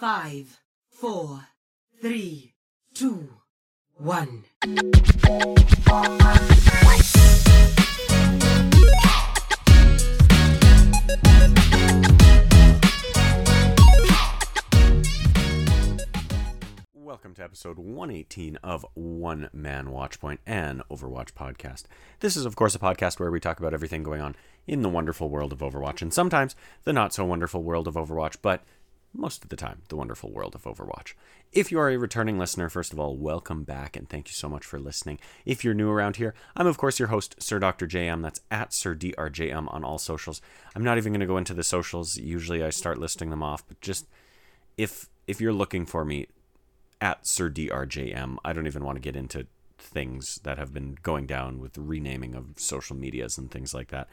Five, four, three, two, one. Welcome to episode 118 of One Man Watchpoint, and Overwatch podcast. This is, of course, a podcast where we talk about everything going on in the wonderful world of Overwatch, and sometimes the not so wonderful world of Overwatch, but most of the time, the wonderful world of Overwatch. If you are a returning listener, first of all, welcome back and thank you so much for listening. If you're new around here, I'm of course your host, Sir Dr. JM. That's at Sir DRJM on all socials. I'm not even going to go into the socials. Usually I start listing them off, but just if if you're looking for me at Sir DRJM, I don't even want to get into things that have been going down with renaming of social medias and things like that.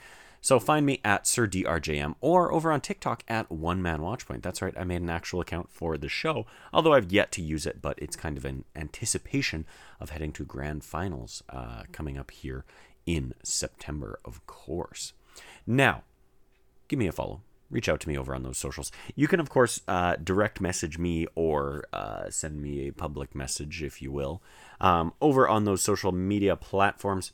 So find me at Sir DRJM or over on TikTok at One Man Watchpoint. That's right, I made an actual account for the show, although I've yet to use it, but it's kind of an anticipation of heading to grand finals uh, coming up here in September, of course. Now, give me a follow. Reach out to me over on those socials. You can, of course, uh, direct message me or uh, send me a public message, if you will, um, over on those social media platforms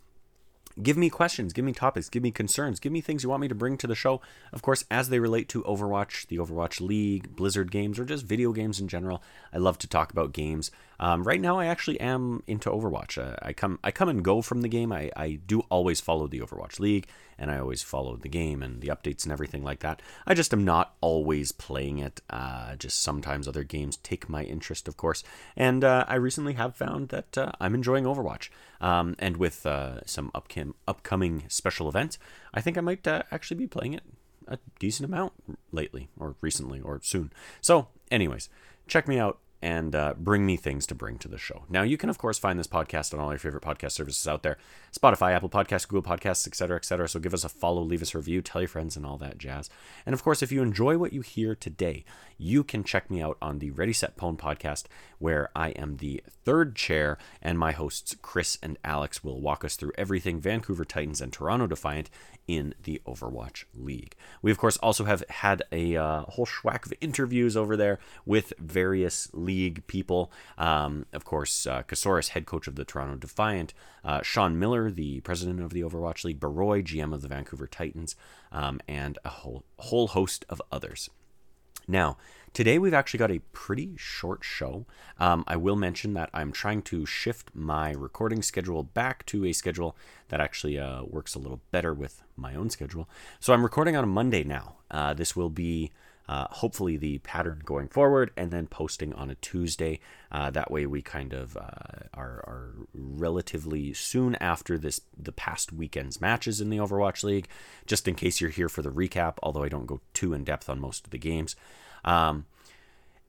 give me questions, give me topics, give me concerns, give me things you want me to bring to the show. Of course, as they relate to Overwatch, the Overwatch League, Blizzard games, or just video games in general. I love to talk about games. Um, right now, I actually am into Overwatch. Uh, I come, I come and go from the game. I, I do always follow the Overwatch League, and I always follow the game and the updates and everything like that. I just am not always playing it. Uh, just sometimes other games take my interest, of course. And uh, I recently have found that uh, I'm enjoying Overwatch. Um, and with uh, some upcom- upcoming special events, I think I might uh, actually be playing it a decent amount lately, or recently, or soon. So, anyways, check me out and uh, bring me things to bring to the show. Now, you can, of course, find this podcast on all your favorite podcast services out there Spotify, Apple Podcasts, Google Podcasts, etc., etc. So give us a follow, leave us a review, tell your friends, and all that jazz. And of course, if you enjoy what you hear today, you can check me out on the Ready Set Pwn podcast, where I am the third chair, and my hosts, Chris and Alex, will walk us through everything Vancouver Titans and Toronto Defiant in the Overwatch League. We, of course, also have had a uh, whole schwack of interviews over there with various league people. Um, of course, uh, Kasaurus, head coach of the Toronto Defiant, uh, Sean Miller, the president of the Overwatch League, Baroy, GM of the Vancouver Titans, um, and a whole, whole host of others. Now, today we've actually got a pretty short show. Um, I will mention that I'm trying to shift my recording schedule back to a schedule that actually uh, works a little better with my own schedule. So I'm recording on a Monday now. Uh, this will be uh, hopefully the pattern going forward, and then posting on a Tuesday. Uh, that way, we kind of uh, are, are relatively soon after this the past weekend's matches in the Overwatch League. Just in case you're here for the recap, although I don't go too in depth on most of the games. Um,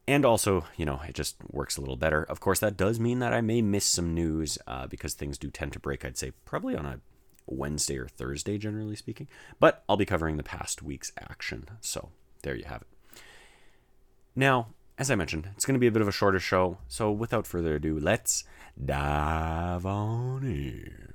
and also, you know, it just works a little better. Of course, that does mean that I may miss some news uh, because things do tend to break, I'd say, probably on a Wednesday or Thursday, generally speaking. But I'll be covering the past week's action. So there you have it. Now, as I mentioned, it's going to be a bit of a shorter show. So without further ado, let's dive on in.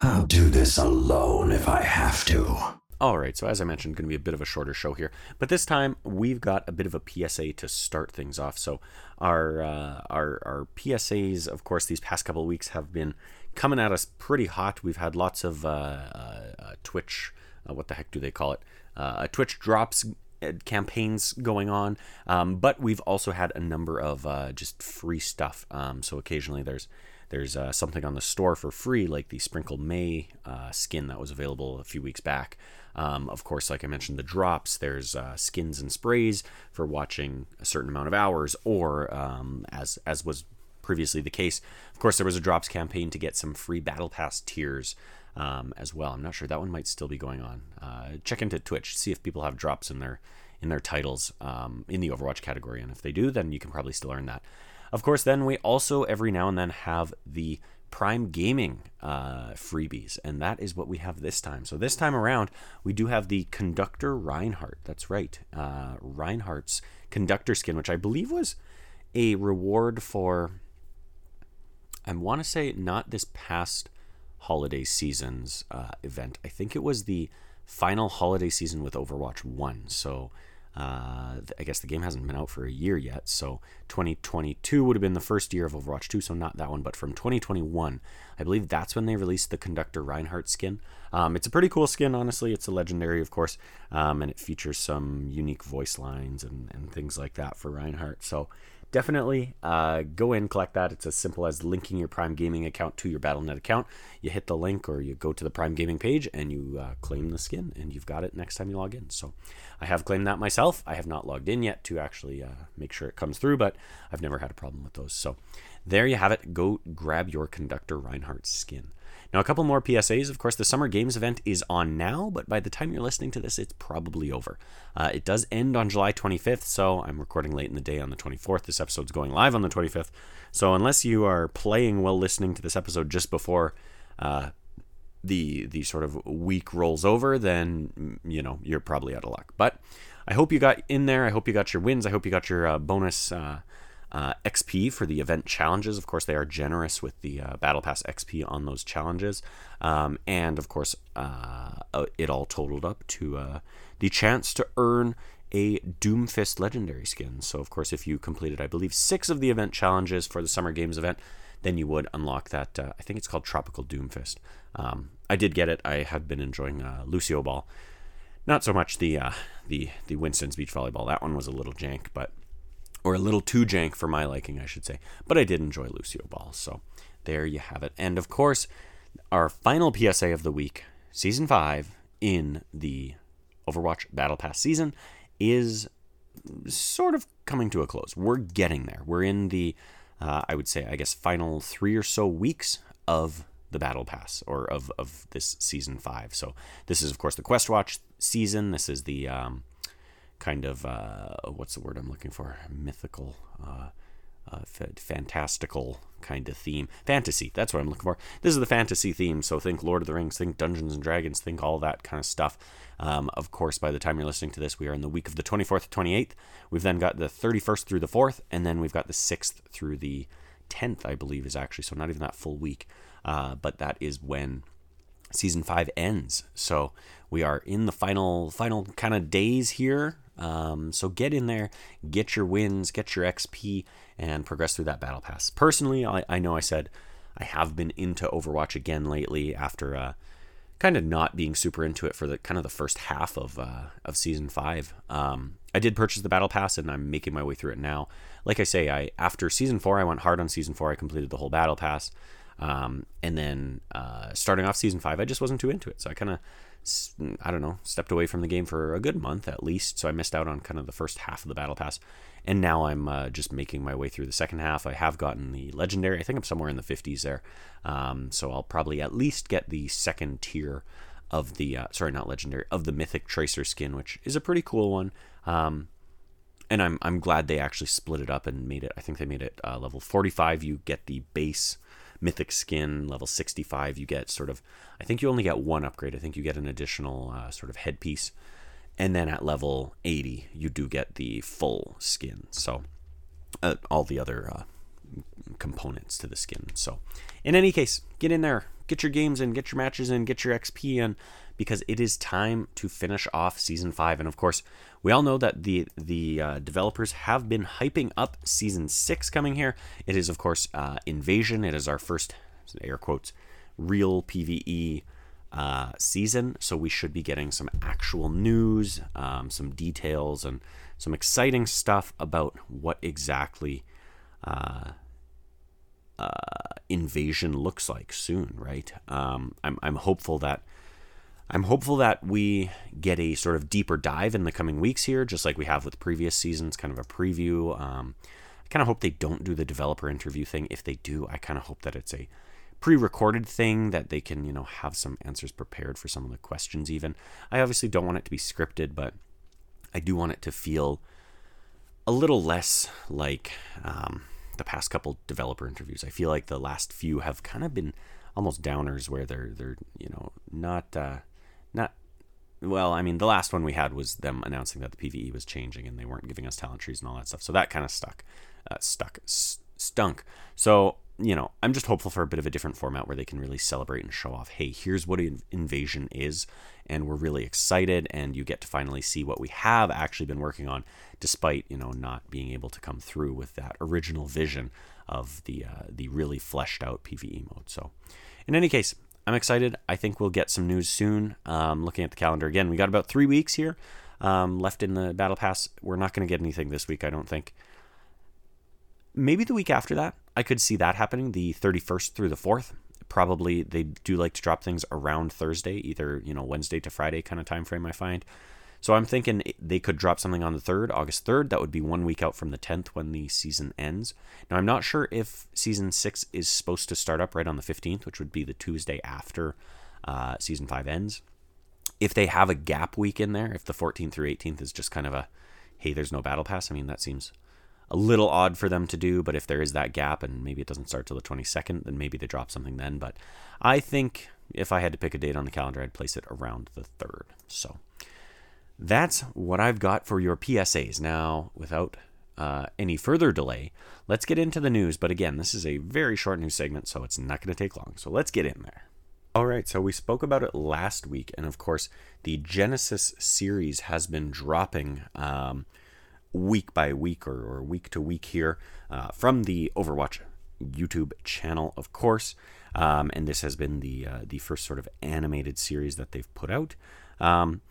I'll do this alone if I have to. All right, so as I mentioned, going to be a bit of a shorter show here, but this time we've got a bit of a PSA to start things off. So our uh, our our PSAs, of course, these past couple of weeks have been coming at us pretty hot. We've had lots of uh, uh, Twitch, uh, what the heck do they call it? Uh, Twitch drops uh, campaigns going on, um, but we've also had a number of uh, just free stuff. Um, so occasionally there's there's uh, something on the store for free, like the Sprinkle Mei uh, skin that was available a few weeks back. Um, of course, like I mentioned, the drops. There's uh, skins and sprays for watching a certain amount of hours, or um, as as was previously the case. Of course, there was a drops campaign to get some free battle pass tiers um, as well. I'm not sure that one might still be going on. Uh, check into Twitch, see if people have drops in their in their titles um, in the Overwatch category, and if they do, then you can probably still earn that. Of course, then we also every now and then have the Prime Gaming uh, freebies, and that is what we have this time. So this time around, we do have the Conductor Reinhardt. That's right, uh, Reinhardt's Conductor skin, which I believe was a reward for. I want to say not this past holiday season's uh, event. I think it was the final holiday season with Overwatch One. So uh, I guess the game hasn't been out for a year yet, so 2022 would have been the first year of Overwatch 2, so not that one, but from 2021, I believe that's when they released the Conductor Reinhardt skin. Um, it's a pretty cool skin, honestly. It's a legendary, of course, um, and it features some unique voice lines and, and things like that for Reinhardt. So definitely uh, go in, collect that. It's as simple as linking your Prime Gaming account to your Battle.net account. You hit the link or you go to the Prime Gaming page and you uh, claim the skin, and you've got it next time you log in. So I have claimed that myself. I have not logged in yet to actually uh, make sure it comes through, but I've never had a problem with those. So there you have it. Go grab your Conductor Reinhardt skin. Now, a couple more PSAs. Of course, the Summer Games event is on now, but by the time you're listening to this, it's probably over. Uh, it does end on July 25th, so I'm recording late in the day on the 24th. This episode's going live on the 25th. So, unless you are playing while listening to this episode just before uh, the the sort of week rolls over, then you know you're probably out of luck. But I hope you got in there. I hope you got your wins. I hope you got your uh, bonus uh, uh, XP for the event challenges. Of course, they are generous with the uh, Battle Pass XP on those challenges. Um, and of course, uh, uh it all totaled up to uh, the chance to earn a Doomfist legendary skin. So, of course, if you completed, I believe, six of the event challenges for the Summer Games event, then you would unlock that. Uh, I think it's called Tropical Doomfist. Um, I did get it. I have been enjoying Lucio Ball. Not so much the the the Winston's Beach Volleyball. That one was a little jank, but or a little too jank for my liking, I should say. But I did enjoy Lucio Ball, so there you have it. And of course, our final PSA of the week, season five in the Overwatch Battle Pass season, is sort of coming to a close. We're getting there. We're in the, uh, I would say, I guess, final three or so weeks of the Battle Pass or of, of this season five. So this is, of course, the Quest Watch season. This is the um, kind of uh, what's the word I'm looking for? Mythical, uh, uh, fantastical kind of theme. Fantasy. That's what I'm looking for. This is the fantasy theme. So think Lord of the Rings, think Dungeons and Dragons, think all that kind of stuff. Um, of course, by the time you're listening to this, we are in the week of the 24th, 28th. We've then got the 31st through the 4th, and then we've got the 6th through the 10th, I believe, is actually. So not even that full week. Uh, but that is when season five ends. So we are in the final final kind of days here um, so get in there, get your wins, get your XP, and progress through that battle pass. Personally, I, I know I said I have been into Overwatch again lately after uh, kind of not being super into it for the kind of the first half of uh, of season five. Um, I did purchase the battle pass and I'm making my way through it now. Like I say, I after season four, I went hard on season four. I completed the whole battle pass, um, and then uh, starting off season five, I just wasn't too into it. So I kind of I don't know, stepped away from the game for a good month at least. So I missed out on kind of the first half of the battle pass. And now I'm uh, just making my way through the second half. I have gotten the legendary. I think I'm somewhere in the 50s there. Um, so I'll probably at least get the second tier of the, uh, sorry, not legendary, of the mythic tracer skin, which is a pretty cool one. Um, and I'm, I'm glad they actually split it up and made it. I think they made it uh, level 45. You get the base mythic skin level 65 you get sort of i think you only get one upgrade i think you get an additional uh, sort of headpiece. And then at level 80 you do get the full skin. So uh, all the other uh, components to the skin. So in any case get in there get your games in get your matches in get your xp in because it is time to finish off season five. And of course, we all know that the the uh, developers have been hyping up season six coming here. It is of course uh, Invasion. It is our first air quotes real PVE uh, season, so we should be getting some actual news, um, some details, and some exciting stuff about what exactly. Uh, uh, invasion looks like soon, right? Um, I'm, I'm hopeful that I'm hopeful that we get a sort of deeper dive in the coming weeks here, just like we have with previous seasons, kind of a preview. Um, I kind of hope they don't do the developer interview thing. If they do, I kind of hope that it's a pre-recorded thing that they can, you know, have some answers prepared for some of the questions. Even I obviously don't want it to be scripted, but I do want it to feel a little less like um, the past couple developer interviews. I feel like the last few have kind of been almost downers, where they're they're you know not. Uh, not well, I mean, the last one we had was them announcing that the PVE was changing and they weren't giving us talent trees and all that stuff. So that kind of stuck, uh, stuck, stunk. So you know, I'm just hopeful for a bit of a different format where they can really celebrate and show off, hey, here's what an invasion is, and we're really excited, and you get to finally see what we have actually been working on, despite you know not being able to come through with that original vision of the uh, the really fleshed out PVE mode. So, in any case, I'm excited. I think we'll get some news soon. Um, looking at the calendar again, we got about three weeks here um, left in the battle pass. We're not going to get anything this week, I don't think. Maybe the week after that, I could see that happening, the 31st through the 4th. Probably they do like to drop things around Thursday, either you know Wednesday to Friday kind of time frame. I find. So I'm thinking they could drop something on the 3rd, August 3rd. That would be one week out from the 10th when the season ends. Now, I'm not sure if season 6 is supposed to start up right on the 15th, which would be the Tuesday after uh, season 5 ends. If they have a gap week in there, if the 14th through 18th is just kind of a, hey, there's no battle pass, I mean, that seems a little odd for them to do, but if there is that gap and maybe it doesn't start till the 22nd, then maybe they drop something then. But I think if I had to pick a date on the calendar, I'd place it around the 3rd. So that's what I've got for your PSAs. Now, without uh, any further delay, let's get into the news. But again, this is a very short news segment, so it's not going to take long. So let's get in there. All right, so we spoke about it last week, and of course, the Genesis series has been dropping um, week by week or, or, week to week here uh, from the Overwatch YouTube channel, of course. Um, and this has been the uh, the first sort of animated series that they've put out. Um,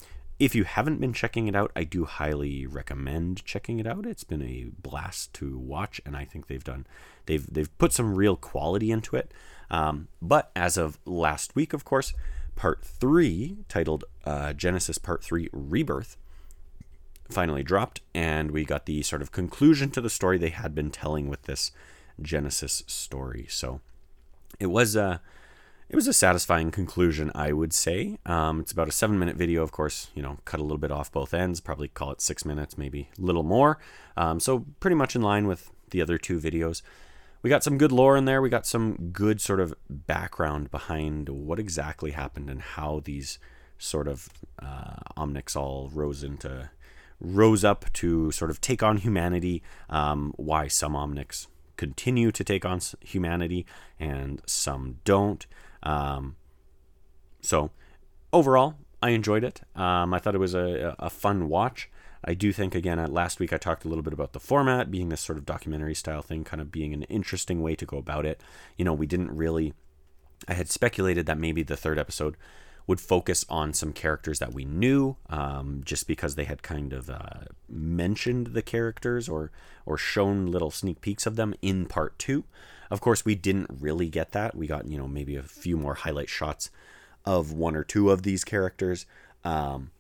if you haven't been checking it out, I do highly recommend checking it out. It's been a blast to watch, and I think they've done they've they've put some real quality into it. Um, but as of last week, of course, part three, titled uh, Genesis Part Three Rebirth, finally dropped, and we got the sort of conclusion to the story they had been telling with this Genesis story. So it was a uh, it was a satisfying conclusion, I would say. Um, it's about a seven minute video, of course, you know, cut a little bit off both ends, probably call it six minutes, maybe a little more. Um, so, pretty much in line with the other two videos. We got some good lore in there. We got some good sort of background behind what exactly happened and how these sort of uh, Omnics all rose into rose up to sort of take on humanity. Um, why some Omnics continue to take on humanity and some don't. Um, so overall, I enjoyed it. Um, I thought it was a, a fun watch. I do think, again, uh, last week I talked a little bit about the format being this sort of documentary style thing, kind of being an interesting way to go about it. You know, we didn't really, I had speculated that maybe the third episode would focus on some characters that we knew, um, just because they had kind of uh, mentioned the characters or or shown little sneak peeks of them in part two. Of course, we didn't really get that. We got, you know, maybe a few more highlight shots of one or two of these characters. Um,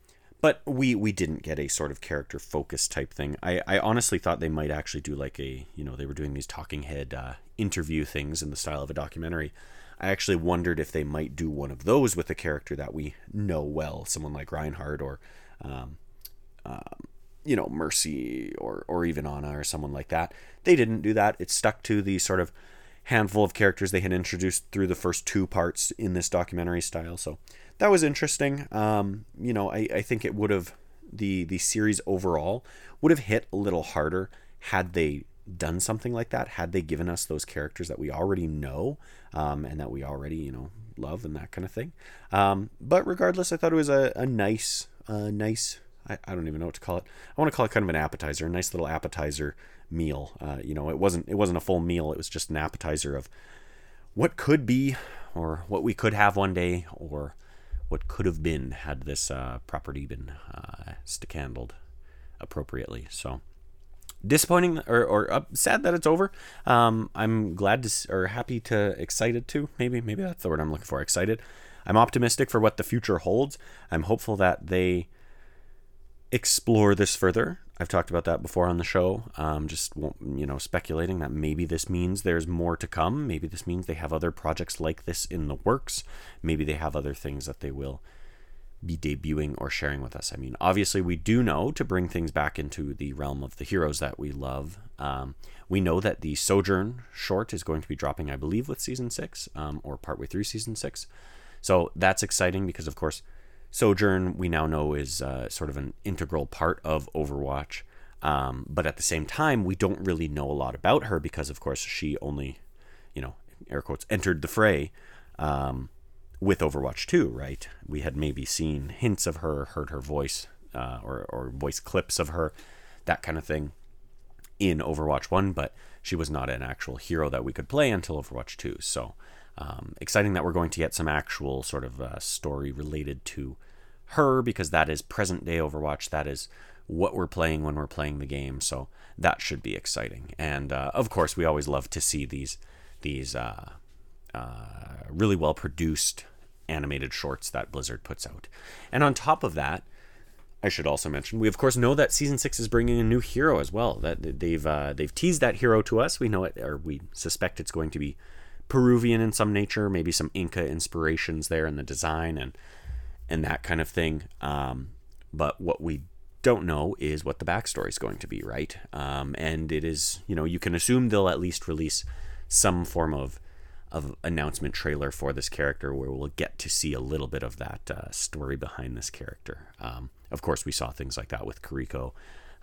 but we we didn't get a sort of character focus type thing. I, I honestly thought they might actually do like a you know they were doing these talking head uh, interview things in the style of a documentary. I actually wondered if they might do one of those with a character that we know well, someone like Reinhardt or um, um, you know Mercy or or even Ana or someone like that. They didn't do that. It stuck to the sort of handful of characters they had introduced through the first two parts in this documentary style. So that was interesting. Um, you know, I, I think it would have the the series overall would have hit a little harder had they done something like that. Had they given us those characters that we already know um, and that we already you know love and that kind of thing. Um, but regardless, I thought it was a, a nice, uh, nice. I, I don't even know what to call it. I want to call it kind of an appetizer, a nice little appetizer meal. Uh, you know, it wasn't it wasn't a full meal. It was just an appetizer of what could be, or what we could have one day, or what could have been had this uh, property been uh, stick-handled appropriately. So disappointing or, or uh, sad that it's over. Um, I'm glad to or happy to excited to maybe maybe that's the word I'm looking for. Excited. I'm optimistic for what the future holds. I'm hopeful that they explore this further. I've talked about that before on the show. Um, just you know, speculating that maybe this means there's more to come. Maybe this means they have other projects like this in the works. Maybe they have other things that they will be debuting or sharing with us. I mean, obviously, we do know to bring things back into the realm of the heroes that we love. Um, we know that the Sojourn short is going to be dropping, I believe, with season six um, or partway through season six. So that's exciting because, of course, Sojourn, we now know, is uh, sort of an integral part of Overwatch. Um, but at the same time, we don't really know a lot about her because, of course, she only, you know, air quotes, entered the fray um, with Overwatch 2, right? We had maybe seen hints of her, heard her voice, uh, or, or voice clips of her, that kind of thing in Overwatch 1, but she was not an actual hero that we could play until Overwatch 2. So um, exciting that we're going to get some actual sort of uh, story related to her because that is present day Overwatch. That is what we're playing when we're playing the game. So that should be exciting. And uh, of course, we always love to see these these uh, uh, really well produced animated shorts that Blizzard puts out. And on top of that, I should also mention we of course know that season six is bringing a new hero as well. That they've uh, they've teased that hero to us. We know it, or we suspect it's going to be Peruvian in some nature, maybe some Inca inspirations there in the design and and that kind of thing. Um, but what we don't know is what the backstory is going to be, right? Um, and it is, you know, you can assume they'll at least release some form of of announcement trailer for this character where we'll get to see a little bit of that uh, story behind this character. Um, of course, we saw things like that with Kiriko.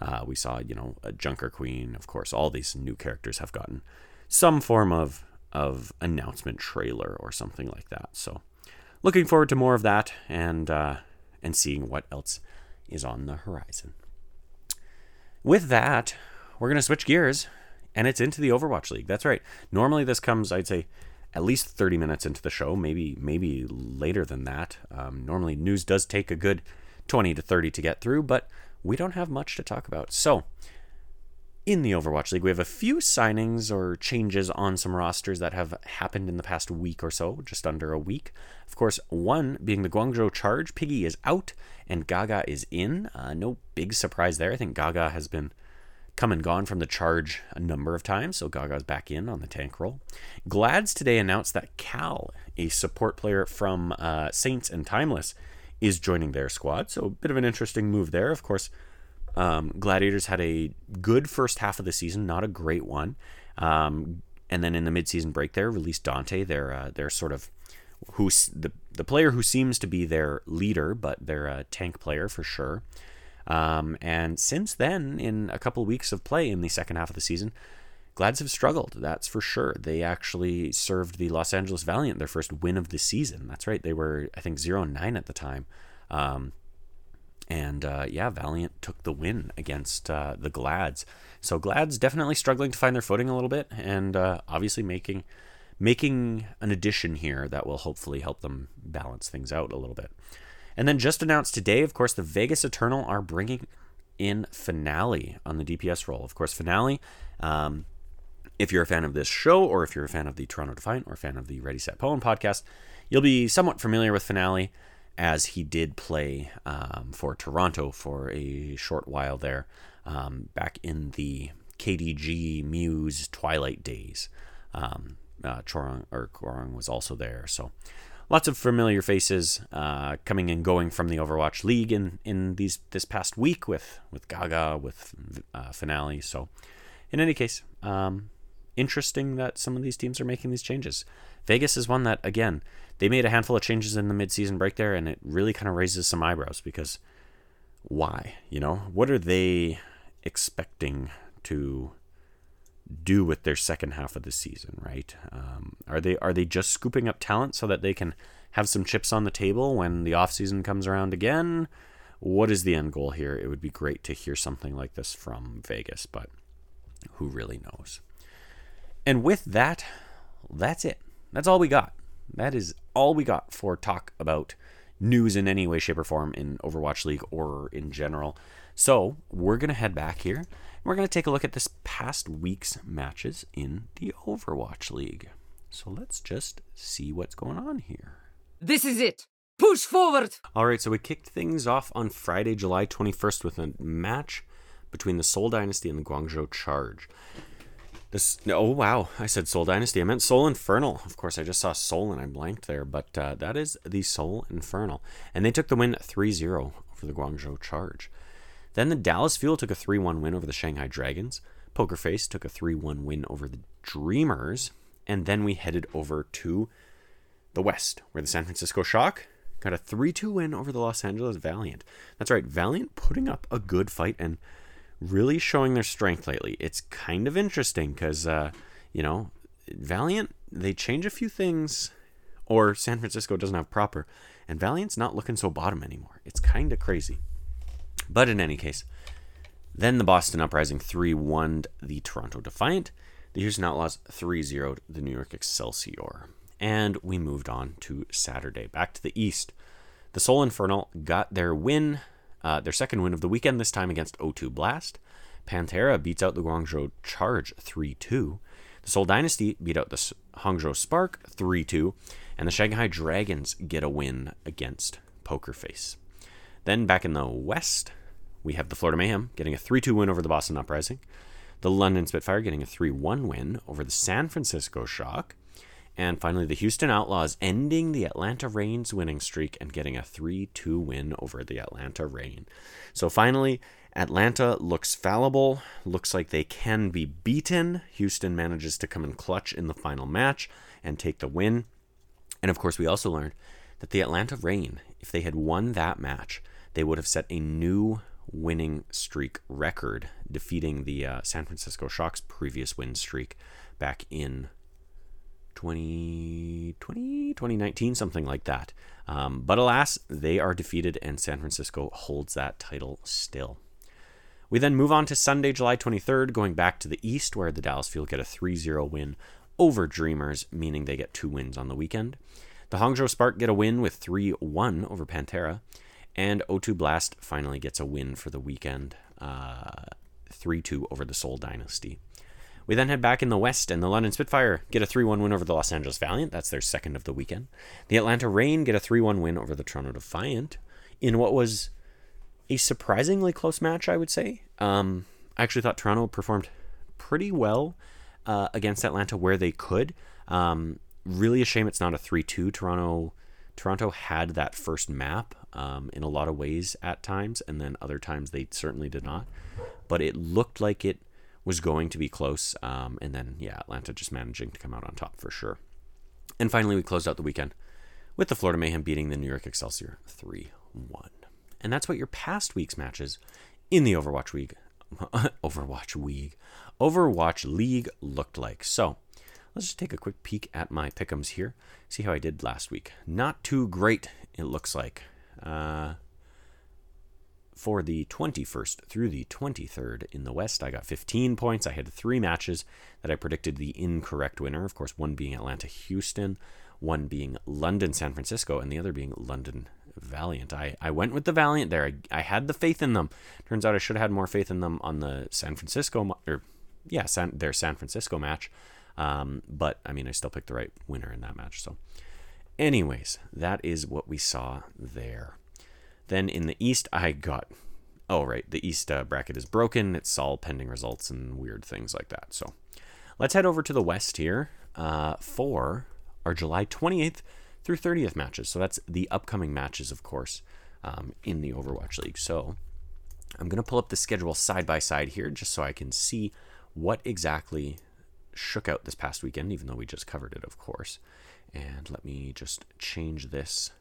Uh, we saw, you know, a Junker Queen. Of course, all these new characters have gotten some form of of announcement trailer or something like that. So, looking forward to more of that and uh, and seeing what else is on the horizon. With that, we're gonna switch gears, and it's into the Overwatch League. That's right. Normally, this comes, I'd say, at least 30 minutes into the show, maybe maybe later than that. Um, normally, news does take a good 20 to 30 to get through, but we don't have much to talk about. So, in the Overwatch League, we have a few signings or changes on some rosters that have happened in the past week or so, just under a week. Of course, one being the Guangzhou Charge. Piggy is out and Gaga is in. Uh, no big surprise there. I think Gaga has been come and gone from the charge a number of times, so Gaga's back in on the tank role. Glads today announced that Cal, a support player from uh, Saints and Timeless, is joining their squad. So a bit of an interesting move there. Of course, um, Gladiators had a good first half of the season, not a great one. Um, and then in the midseason break, there released Dante, their uh, their sort of who's the the player who seems to be their leader, but they're a tank player for sure. Um, and since then, in a couple weeks of play in the second half of the season, Glads have struggled, that's for sure. They actually served the Los Angeles Valiant their first win of the season. That's right. They were, I think, 0 9 at the time. Um, and uh, yeah, Valiant took the win against uh, the Glads. So Glads definitely struggling to find their footing a little bit, and uh, obviously making making an addition here that will hopefully help them balance things out a little bit. And then just announced today, of course, the Vegas Eternal are bringing in Finale on the DPS role. Of course, Finale. Um, if you're a fan of this show, or if you're a fan of the Toronto Defiant, or a fan of the Ready Set Pwn podcast, you'll be somewhat familiar with Finale, as he did play um, for Toronto for a short while there, um, back in the KDG Muse Twilight days. Um, uh, Chorong or Korong was also there, so lots of familiar faces uh, coming and going from the Overwatch League in in these this past week with with Gaga with uh, Finale. So, in any case, um, interesting that some of these teams are making these changes. Vegas is one that, again, they made a handful of changes in the midseason break there, and it really kind of raises some eyebrows because why? You know, what are they expecting to do with their second half of the season? Right? Um, are they are they just scooping up talent so that they can have some chips on the table when the off season comes around again? What is the end goal here? It would be great to hear something like this from Vegas, but who really knows? And with that, that's it. That's all we got. That is all we got for talk about news in any way, shape, or form in Overwatch League or in general. So we're going to head back here. And we're going to take a look at this past week's matches in the Overwatch League. So let's just see what's going on here. This is it. Push forward. All right, so we kicked things off on Friday, July 21st with a match between the Seoul Dynasty and the Guangzhou Charge. This oh wow, I said Seoul Dynasty. I meant Seoul Infernal. Of course, I just saw Seoul and I blanked there, but uh, that is the Seoul Infernal, and they took the win 3-0 over the Guangzhou Charge. Then the Dallas Fuel took a 3-1 win over the Shanghai Dragons. Poker Face took a 3-1 win over the Dreamers, and then we headed over to the West, where the San Francisco Shock got a 3-2 win over the Los Angeles Valiant. That's right, Valiant putting up a good fight and really showing their strength lately. It's kind of interesting because, uh, you know, Valiant they change a few things, or San Francisco doesn't have proper, and Valiant's not looking so bottom anymore. It's kind of crazy. But in any case, then the Boston Uprising 3 1 the Toronto Defiant. The Houston Outlaws 3 0 the New York Excelsior. And we moved on to Saturday, back to the East. The Seoul Infernal got their win, uh, their second win of the weekend, this time against O2 Blast. Pantera beats out the Guangzhou Charge 3 2. The Seoul Dynasty beat out the Hangzhou Spark 3 2. And the Shanghai Dragons get a win against Poker Face. Then back in the West, we have the Florida Mayhem getting a 3 2 win over the Boston Uprising. The London Spitfire getting a 3 1 win over the San Francisco Shock. And finally, the Houston Outlaws ending the Atlanta Reign's winning streak and getting a 3 2 win over the Atlanta Reign. So finally, Atlanta looks fallible, looks like they can be beaten. Houston manages to come in clutch in the final match and take the win. And of course, we also learned that the Atlanta Reign, if they had won that match, they would have set a new winning streak record, defeating the uh, San Francisco Shock's previous win streak back in 2020, 2019, something like that. Um, but alas, they are defeated, and San Francisco holds that title still. We then move on to Sunday, July 23rd, going back to the East, where the Dallas Fuel get a 3 0 win over Dreamers, meaning they get two wins on the weekend. The Hangzhou Spark get a win with 3 1 over Pantera, and O2 Blast finally gets a win for the weekend uh, 3 uh, 2 over the Seoul Dynasty. We then head back in the West, and the London Spitfire get a 3 1 win over the Los Angeles Valiant. That's their second of the weekend. The Atlanta Reign get a 3 1 win over the Toronto Defiant in what was a surprisingly close match, I would say. Um, I actually thought Toronto performed pretty well uh, against Atlanta where they could. Um, really a shame it's not a 3 2. Toronto. Toronto had that first map um, in a lot of ways at times, and then other times they certainly did not. But it looked like it was going to be close. Um, and then, yeah, Atlanta just managing to come out on top for sure. And finally, we closed out the weekend with the Florida Mayhem beating the New York Excelsior 3 1. And that's what your past week's matches in the Overwatch League, Overwatch League, Overwatch League looked like. So let's just take a quick peek at my pickums here. See how I did last week. Not too great, it looks like. Uh, for the 21st through the 23rd in the West. I got 15 points. I had three matches that I predicted the incorrect winner. Of course, one being Atlanta Houston, one being London San Francisco, and the other being London Valiant. I, I went with the Valiant there. I, I had the faith in them. Turns out I should have had more faith in them on the San Francisco, or yeah, San, their San Francisco match. Um, but I mean, I still picked the right winner in that match. So, anyways, that is what we saw there. Then in the East, I got. Oh, right. The East uh, bracket is broken. It's all pending results and weird things like that. So let's head over to the West here uh, for our July 28th through 30th matches. So that's the upcoming matches, of course, um, in the Overwatch League. So I'm going to pull up the schedule side by side here just so I can see what exactly shook out this past weekend, even though we just covered it, of course. And let me just change this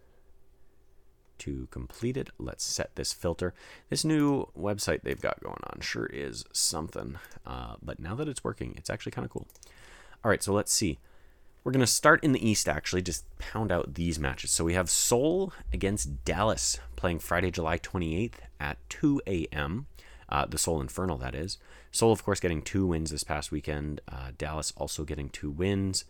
to complete it. Let's set this filter. This new website they've got going on sure is something. Uh, but now that it's working, it's actually kind of cool. All right, so let's see. We're going to start in the East, actually, just pound out these matches. So we have Seoul against Dallas playing Friday, July 28th at 2 a.m. Uh, the Seoul Infernal, that is. Seoul, of course, getting two wins this past weekend. Uh, Dallas also getting two wins.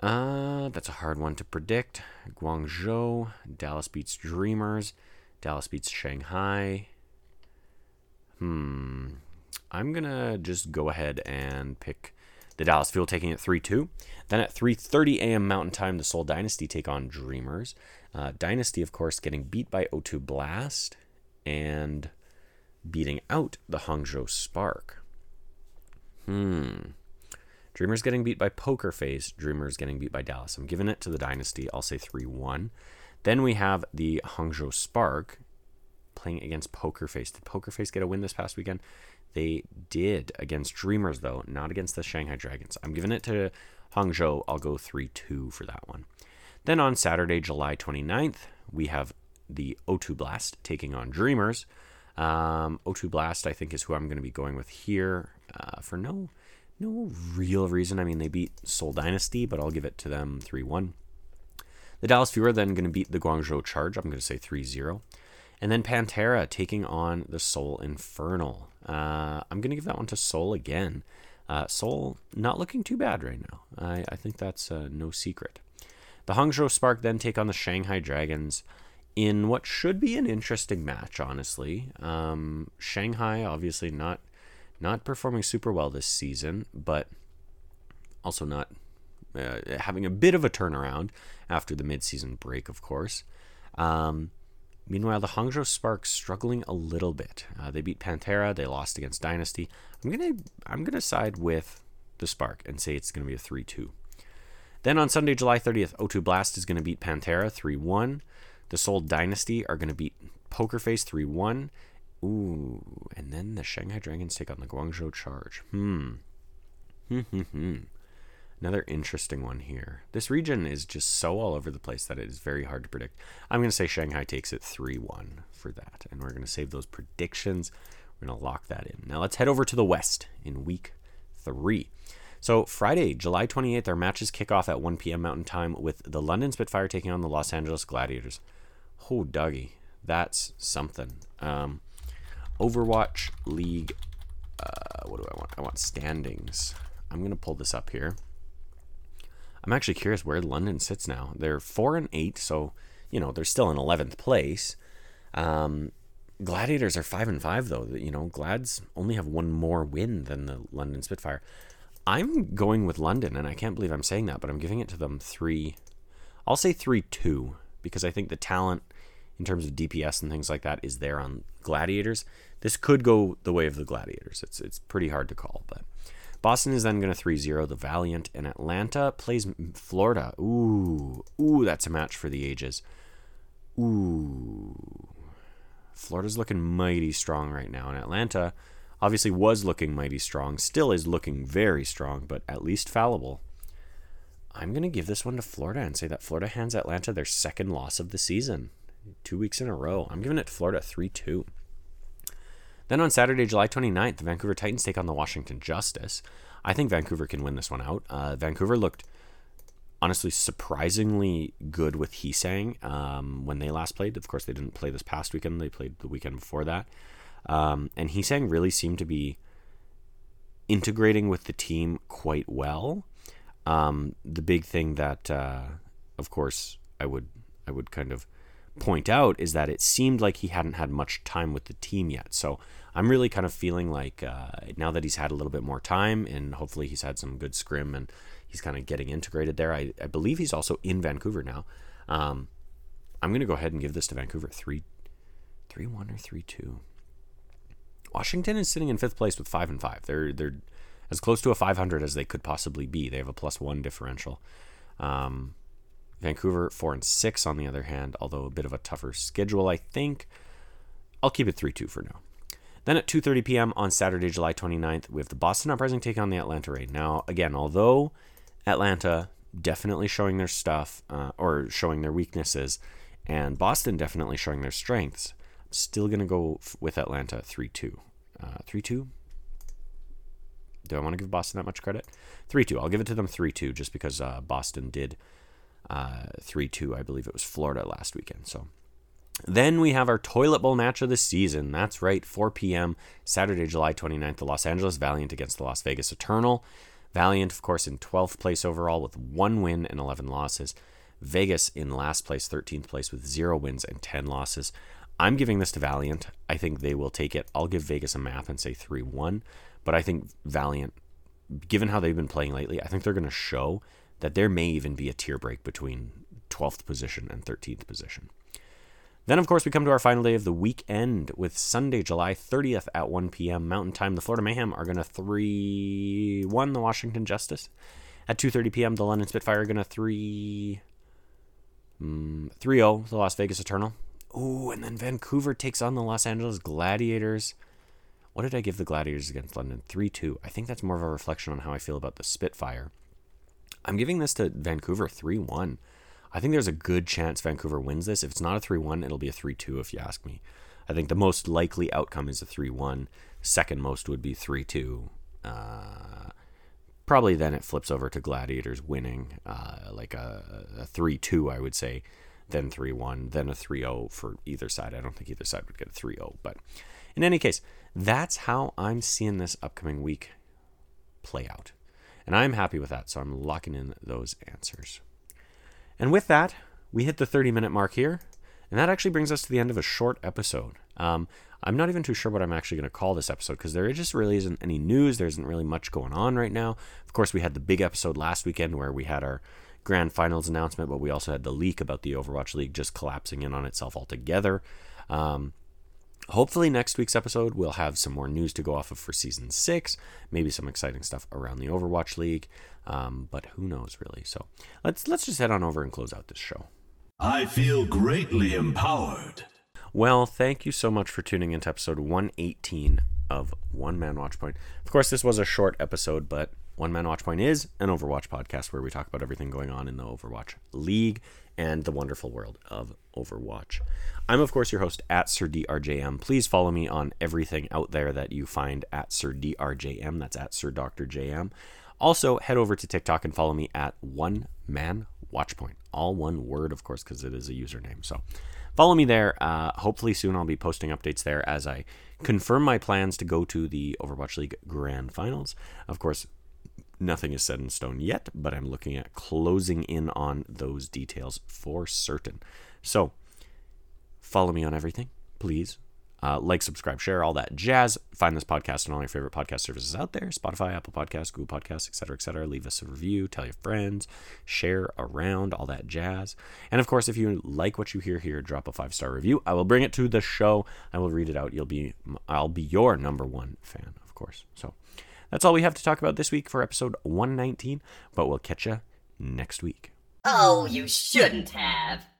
Uh, that's a hard one to predict. Guangzhou, Dallas beats Dreamers, Dallas beats Shanghai. Hmm. I'm gonna just go ahead and pick the Dallas Fuel taking it 3-2. Then at 3:30 a.m. Mountain Time, the Seoul Dynasty take on Dreamers. Uh, Dynasty, of course, getting beat by O2 Blast and beating out the Hangzhou Spark. Hmm. Dreamers getting beat by Poker Face. Dreamers getting beat by Dallas. I'm giving it to the Dynasty. I'll say 3 1. Then we have the Hangzhou Spark playing against Poker Face. Did Poker Face get a win this past weekend? They did against Dreamers, though, not against the Shanghai Dragons. I'm giving it to Hangzhou. I'll go 3 2 for that one. Then on Saturday, July 29th, we have the O2 Blast taking on Dreamers. Um, O2 Blast, I think, is who I'm going to be going with here uh, for no no real reason. I mean, they beat Seoul Dynasty, but I'll give it to them 3 1. The Dallas Fury are then going to beat the Guangzhou Charge. I'm going to say 3 0. And then Pantera taking on the Seoul Infernal. Uh, I'm going to give that one to Seoul again. Uh, Seoul not looking too bad right now. I, I think that's uh, no secret. The Hangzhou Spark then take on the Shanghai Dragons in what should be an interesting match, honestly. Um, Shanghai obviously not not performing super well this season, but also not uh, having a bit of a turnaround after the midseason break, of course. Um, meanwhile, the Hangzhou Spark struggling a little bit. Uh, they beat Pantera. They lost against Dynasty. I'm gonna I'm gonna side with the Spark and say it's gonna be a three two. Then on Sunday, July 30th, O2 Blast is going to beat Pantera 3 1. The Seoul Dynasty are going to beat Poker Face 3 1. Ooh, and then the Shanghai Dragons take on the Guangzhou Charge. Hmm. Hmm, hmm, hmm. Another interesting one here. This region is just so all over the place that it is very hard to predict. I'm going to say Shanghai takes it 3 1 for that. And we're going to save those predictions. We're going to lock that in. Now let's head over to the West in week three. So, Friday, July 28th, our matches kick off at 1 p.m. Mountain Time with the London Spitfire taking on the Los Angeles Gladiators. Oh, Dougie, that's something. Um, Overwatch League. Uh, what do I want? I want standings. I'm gonna pull this up here. I'm actually curious where London sits now. They're four and eight, so you know they're still in 11th place. Um, Gladiators are five and five though. You know, Glads only have one more win than the London Spitfire. I'm going with London, and I can't believe I'm saying that, but I'm giving it to them three. I'll say three two because I think the talent in terms of DPS and things like that is there on Gladiators. This could go the way of the Gladiators. It's it's pretty hard to call, but Boston is then going to 3-0 the Valiant and Atlanta plays Florida. Ooh, ooh, that's a match for the ages. Ooh. Florida's looking mighty strong right now and Atlanta obviously was looking mighty strong, still is looking very strong, but at least fallible. I'm going to give this one to Florida and say that Florida hands Atlanta their second loss of the season. Two weeks in a row. I'm giving it Florida 3 2. Then on Saturday, July 29th, the Vancouver Titans take on the Washington Justice. I think Vancouver can win this one out. Uh, Vancouver looked honestly surprisingly good with Hisang um, when they last played. Of course, they didn't play this past weekend, they played the weekend before that. Um, and Hisang really seemed to be integrating with the team quite well. Um, the big thing that, uh, of course, I would I would kind of point out is that it seemed like he hadn't had much time with the team yet. So I'm really kind of feeling like uh, now that he's had a little bit more time and hopefully he's had some good scrim and he's kind of getting integrated there. I, I believe he's also in Vancouver now. Um, I'm going to go ahead and give this to Vancouver 3 3 1 or 3 2. Washington is sitting in fifth place with 5 and 5. They're, they're as close to a 500 as they could possibly be. They have a plus one differential. Um, Vancouver four and six on the other hand, although a bit of a tougher schedule, I think. I'll keep it three two for now. Then at 2:30 p.m. on Saturday, July 29th, we have the Boston Uprising take on the Atlanta Reign. Now, again, although Atlanta definitely showing their stuff uh, or showing their weaknesses, and Boston definitely showing their strengths, I'm still gonna go f- with Atlanta 3-2. 3-2. Do I want to give Boston that much credit? 3-2. I'll give it to them 3-2 just because uh, Boston did uh, 3 2. I believe it was Florida last weekend. So then we have our toilet bowl match of the season. That's right, 4 p.m. Saturday, July 29th, the Los Angeles Valiant against the Las Vegas Eternal. Valiant, of course, in 12th place overall with one win and 11 losses. Vegas in last place, 13th place with zero wins and 10 losses. I'm giving this to Valiant. I think they will take it. I'll give Vegas a map and say 3 1. But I think Valiant, given how they've been playing lately, I think they're going to show that there may even be a tier break between 12th position and 13th position. Then, of course, we come to our final day of the weekend with Sunday, July 30th at 1 p.m. Mountain Time. The Florida Mayhem are going to 3 1 the Washington Justice. At 2.30 p.m., the London Spitfire are going to 3 mm, 0 the Las Vegas Eternal. Ooh, and then Vancouver takes on the Los Angeles Gladiators. What did I give the Gladiators against London? 3 2. I think that's more of a reflection on how I feel about the Spitfire. I'm giving this to Vancouver 3 1. I think there's a good chance Vancouver wins this. If it's not a 3 1, it'll be a 3 2 if you ask me. I think the most likely outcome is a 3 1. Second most would be 3 2. Uh, probably then it flips over to Gladiators winning, uh, like a, a 3 2, I would say, then 3 1, then a 3 0 for either side. I don't think either side would get a 3 0. But in any case, that's how I'm seeing this upcoming week play out. And I'm happy with that, so I'm locking in those answers. And with that, we hit the 30 minute mark here. And that actually brings us to the end of a short episode. Um, I'm not even too sure what I'm actually going to call this episode because there just really isn't any news. There isn't really much going on right now. Of course, we had the big episode last weekend where we had our grand finals announcement, but we also had the leak about the Overwatch League just collapsing in on itself altogether. Um, hopefully, next week's episode we'll have some more news to go off of for season six, maybe some exciting stuff around the Overwatch League. Um, but who knows really? So let's let's just head on over and close out this show. I feel greatly empowered. Well, thank you so much for tuning into episode 118 of One Man Watch Point. Of course, this was a short episode, but One Man Watch Point is an Overwatch podcast where we talk about everything going on in the Overwatch League and the wonderful world of Overwatch. I'm, of course, your host at Sir DRJM. Please follow me on everything out there that you find at Sir DRJM. That's at Sir Dr. JM. Also, head over to TikTok and follow me at One Man Watchpoint. All one word, of course, because it is a username. So follow me there. Uh, hopefully, soon I'll be posting updates there as I confirm my plans to go to the Overwatch League Grand Finals. Of course, nothing is set in stone yet, but I'm looking at closing in on those details for certain. So follow me on everything, please. Uh, like, subscribe, share, all that jazz. Find this podcast on all your favorite podcast services out there Spotify, Apple Podcasts, Google Podcasts, etc., etc. Leave us a review, tell your friends, share around, all that jazz. And of course, if you like what you hear here, drop a five star review. I will bring it to the show. I will read it out. You'll be, I'll be your number one fan, of course. So that's all we have to talk about this week for episode 119, but we'll catch you next week. Oh, you shouldn't have.